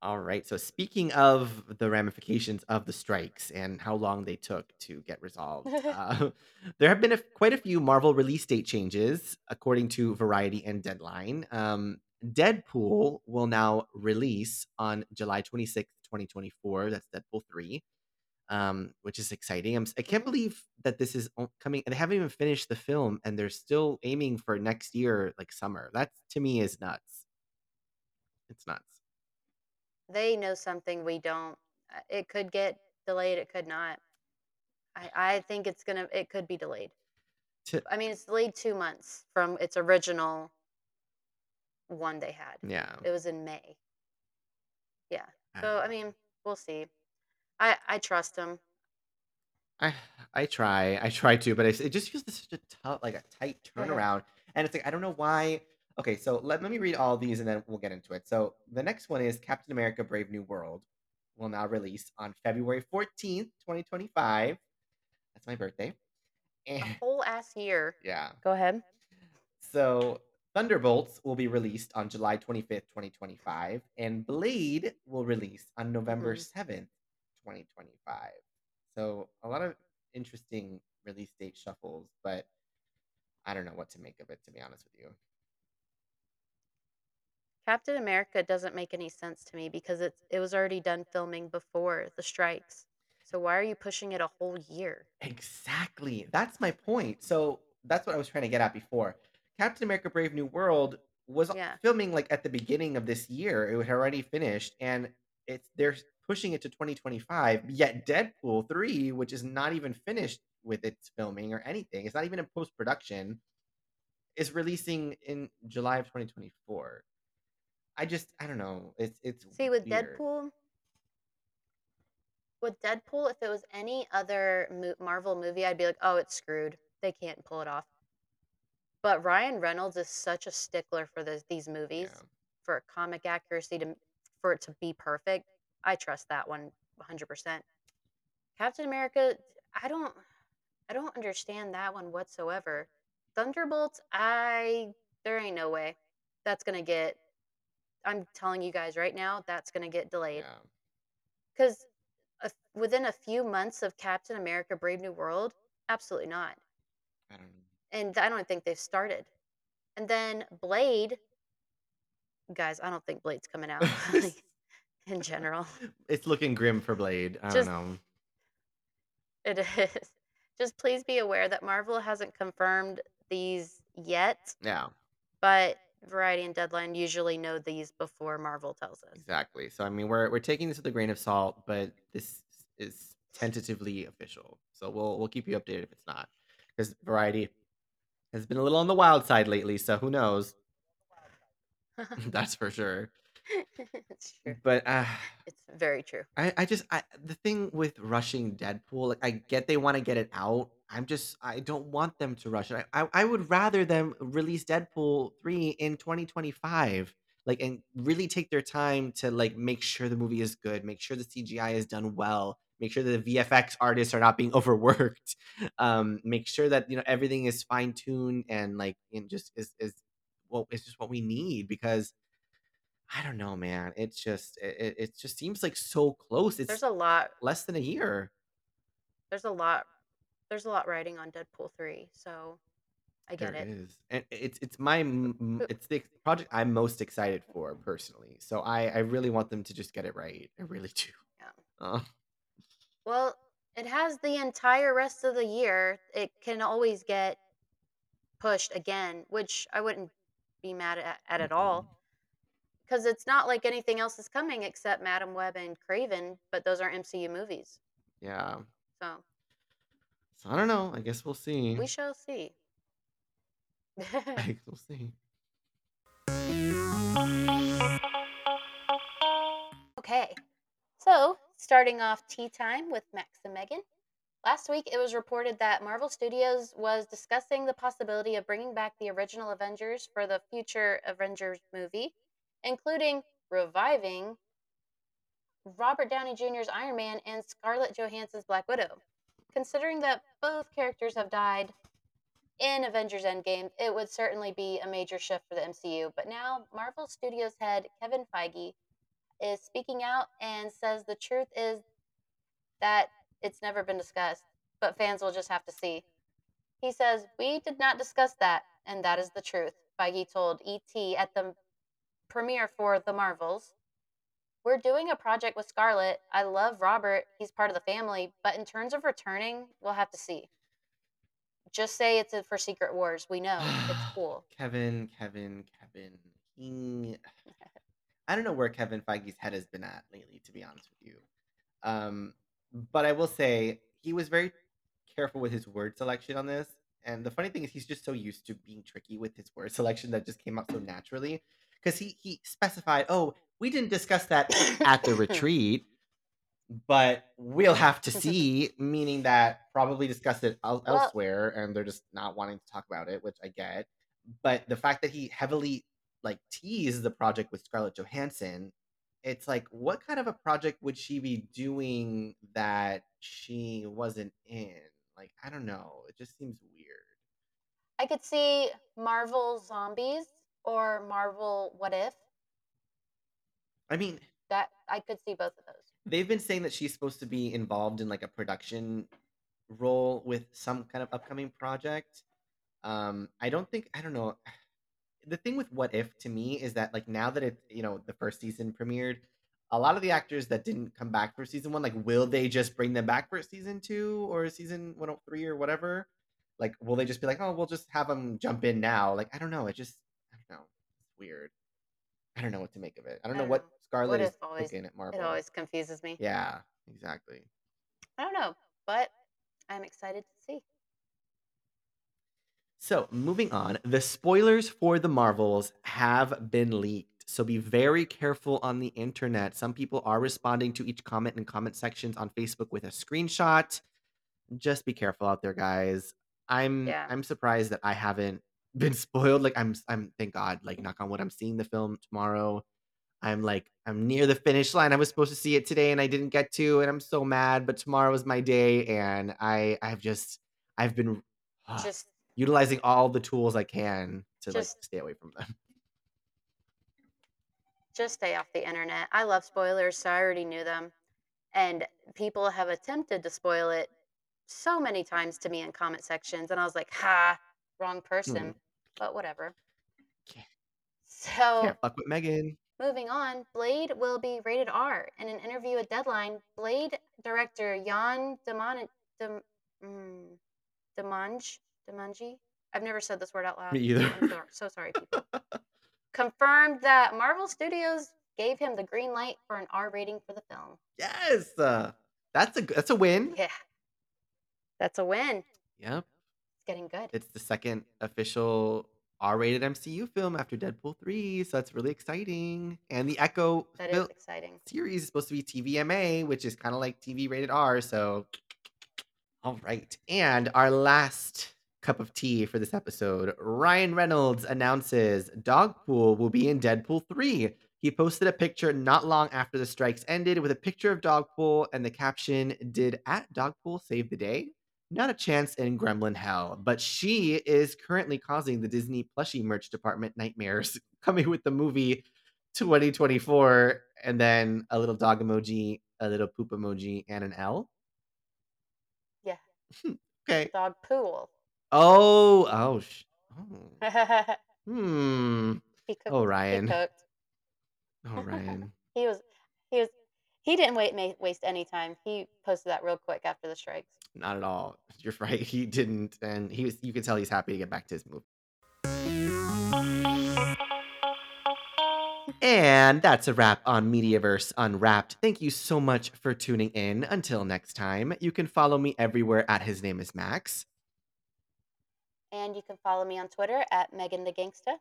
all right so speaking of the ramifications of the strikes and how long they took to get resolved uh, there have been a, quite a few marvel release date changes according to variety and deadline. Um, deadpool will now release on july 26th 2024 that's deadpool 3 um, which is exciting. I'm, i can't Mhm. believe that this is o- coming they haven't even finished the film and they're still aiming for next year like summer. That to me is nuts. It's nuts They know something we don't. Uh, It could get delayed, it could not. I I think it's gonna it could be delayed. to, I mean, it's delayed 2 months from its original one they had. yeah It was in May. Yeah. So, I Uh, mean, we'll see. I I trust him. I I try, I try to, but it's, it just feels such a tough, like a tight turnaround, and it's like I don't know why. Okay, so let, let me read all these and then we'll get into it. So the next one is Captain America: Brave New World will now release on February fourteenth, twenty twenty five. That's my birthday. A And whole ass year. yeah, Go ahead. so Thunderbolts will be released on July twenty fifth, twenty twenty five, and Blade will release on November Mhm. seventh, twenty twenty five. So a lot of interesting release date shuffles, but I don't know what to make of it to be honest with you. Captain America doesn't make any sense to me because it's it was already done filming before the strikes. So why are you pushing it a whole year? Exactly. That's my point. So that's what I was trying to get at before. Captain America: Brave New World was Yeah. filming like at the beginning of this year. It had already finished, and it's they're pushing it to 2025. Yet Deadpool 3, which is not even finished with its filming or anything, it's not even in post production, is releasing in July of 2024. I just I don't know. It's it's See, with weird. Deadpool with Deadpool, if it was any other mo Marvel movie, I'd be like, "Oh, it's screwed. They can't pull it off." But Ryan Reynolds is such a stickler for this these Yeah. movies, for comic accuracy to for it to be perfect. I trust that one 100%. Captain America, I don't I don't understand that one whatsoever. Thunderbolts, I there ain't no way. That's gonna get I'm telling you guys right now, that's gonna get delayed. Because a within a few months of Captain America: Brave New World, absolutely not. I don't know. And I don't think they've started. And then Blade guys, I don't think Blade's coming out, like, in general. It's looking grim for Blade. I don't know. It is. Just please be aware that Marvel hasn't confirmed these yet, Yeah. but Variety and Deadline usually know these before Marvel tells us. Exactly. So I mean, we're we're taking this with a grain of salt, but this is tentatively official. So we'll we'll keep you updated if it's not, because Variety has been a little on the wild side lately. So who knows? That's for sure. It's true. But uh, It's very true. I I just I the thing with rushing Deadpool, like I get they want to get it out. I'm just I don't want them to rush it. I I, I would rather them release Deadpool 3 in 2025. Like and really take their time to like make sure the movie is good, make sure the CGI is done well, make sure that the VFX artists are not being overworked. Um, make sure that you know everything is fine-tuned and like and just is is well, it's just what we need because I don't know, man. It's just it, it it just seems like so close. It's There's a lot less than a year. there's a lot there's a lot riding on Deadpool 3, so I get There it. is, and it's it's my m- m- Who it's the project I'm most excited for personally. So I I really want them to just get it right. I really do. yeah. Uh, Well, it has the entire rest of the year. It can always get pushed again, which I wouldn't be mad at, at at all because it's not like anything else is coming except Madame Web and Kraven, but those are MCU movies. Yeah. So So I don't know. I guess we'll see. we shall see. I guess we'll see. okay, so starting off tea time with Max and Megan. Last week, it was reported that Marvel Studios was discussing the possibility of bringing back the original Avengers for the future Avengers movie, including reviving Robert Downey Jr.'s Iron Man and Scarlett Johansson's Black Widow. Considering that both characters have died in Avengers Endgame, it would certainly be a major shift for the MCU. But now, Marvel Studios head Kevin Feige is speaking out and says the truth is that it's never been discussed, but fans will just have to see. He says, We did not discuss that, and that is the truth. Feige told ET at the premiere for The Marvels. We're doing a project with Scarlett. I love Robert. He's part of the family. But in terms of returning, we'll have to see. Just say it's for Secret Wars. We know. It's cool. Kevin, Kevin, Kevin. He, I don't know where Kevin Feige's head has been at lately, to be honest with you. Um, but I will say he was very careful with his word selection on this. And the funny thing is, he's just so used to being tricky with his word selection that just came out so naturally. Because he he specified, "Oh, we didn't discuss that at the retreat, but we'll have to see." Meaning that probably discussed it el- well, elsewhere, and they're just not wanting to talk about it, which I get. But the fact that he heavily like teased the project with Scarlett Johansson it's like, what kind of a project would she be doing that she wasn't in? Like, I don't know. It just seems weird. I could see Marvel Zombies or Marvel What If. I mean, That I could see both of those. they've been saying that she's supposed to be involved in like a production role with some kind of upcoming project. Um, I don't think I don't know. the thing with What If to me is that like now that it you know the first season premiered, a lot of the actors that didn't come back for season one, like will they just bring them back for season two or season one hundred three or three or whatever? Like will they just be like, oh, we'll just have them jump in now? Like I don't know. It just I don't know. It's weird. I don't know what to make of it. I don't know don't know. what What Scarlett is if always cooking at it always confuses me. Yeah, exactly. I don't know, but I'm excited to see. So, moving on, the spoilers for the Marvels have been leaked. So, be very careful on the internet. Some people are responding to each comment in comment sections on Facebook with a screenshot. Just be careful out there, guys. I'm Yeah. I'm surprised that I haven't been spoiled. Like I'm I'm thank God, like knock on wood, I'm seeing the film tomorrow. I'm like I'm near the finish line. I was supposed to see it today and I didn't get to, and I'm so mad. But tomorrow is my day, and I I've just I've been Just utilizing all the tools I can to like Just- stay away from them. just stay off the internet. I love spoilers, so I already knew them. And people have attempted to spoil it so many times to me in comment sections, and I was like, ha, wrong person. Hmm. But whatever. Can't- So Can't fuck with Megan. Moving on, Blade will be rated R. In an interview with Deadline, Blade director Yann Demon Dem, mm, Demange. I've never said this word out loud. Me either. I'm so, so sorry, people. Confirmed that Marvel Studios gave him the green light for an R rating for the film. Yes, uh, that's a that's a win. Yeah, that's a win. Yep, It's getting good. it's the second official R-rated MCU film after Deadpool three, so that's really exciting. And the Echo That is fil- exciting. series is supposed to be TVMA, which is kind of like TV rated R. So, all right. And our last cup of tea for this episode Ryan Reynolds announces Dogpool will be in Deadpool 3. He posted a picture not long after the strikes ended with a picture of Dogpool and the caption Did at Dogpool save the day? Not a chance in Gremlin Hell, but she is currently causing the Disney plushie merch department nightmares, coming with the movie 2024 and then a little dog emoji, a little poop emoji, and an L. Yeah. Okay. Dog pool. Oh, oh, sh- oh. Hmm. Oh, He Ryan. Oh, Ryan. He was. He was. He didn't wait waste any time. He posted that real quick after the strikes. Not at all. You're right. He didn't, and he was. You can tell he's happy to get back to his movie. And that's a wrap on Mediaverse Unwrapped. Thank you so much for tuning in. Until next time, you can follow me everywhere at His Name is Max. And you can follow me on Twitter at Megan the Gangsta.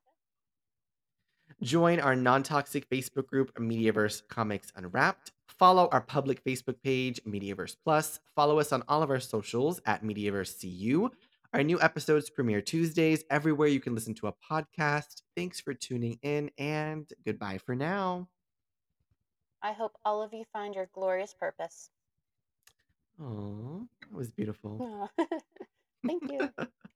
Join our non toxic Facebook group, Mediaverse Comics Unwrapped. Follow our public Facebook page, Mediaverse Plus. Follow us on all of our socials at Mediaverse CU. Our new episodes premiere Tuesdays everywhere you can listen to a podcast. Thanks for tuning in, and goodbye for now. I hope all of you find your glorious purpose. Oh, that was beautiful. Thank you.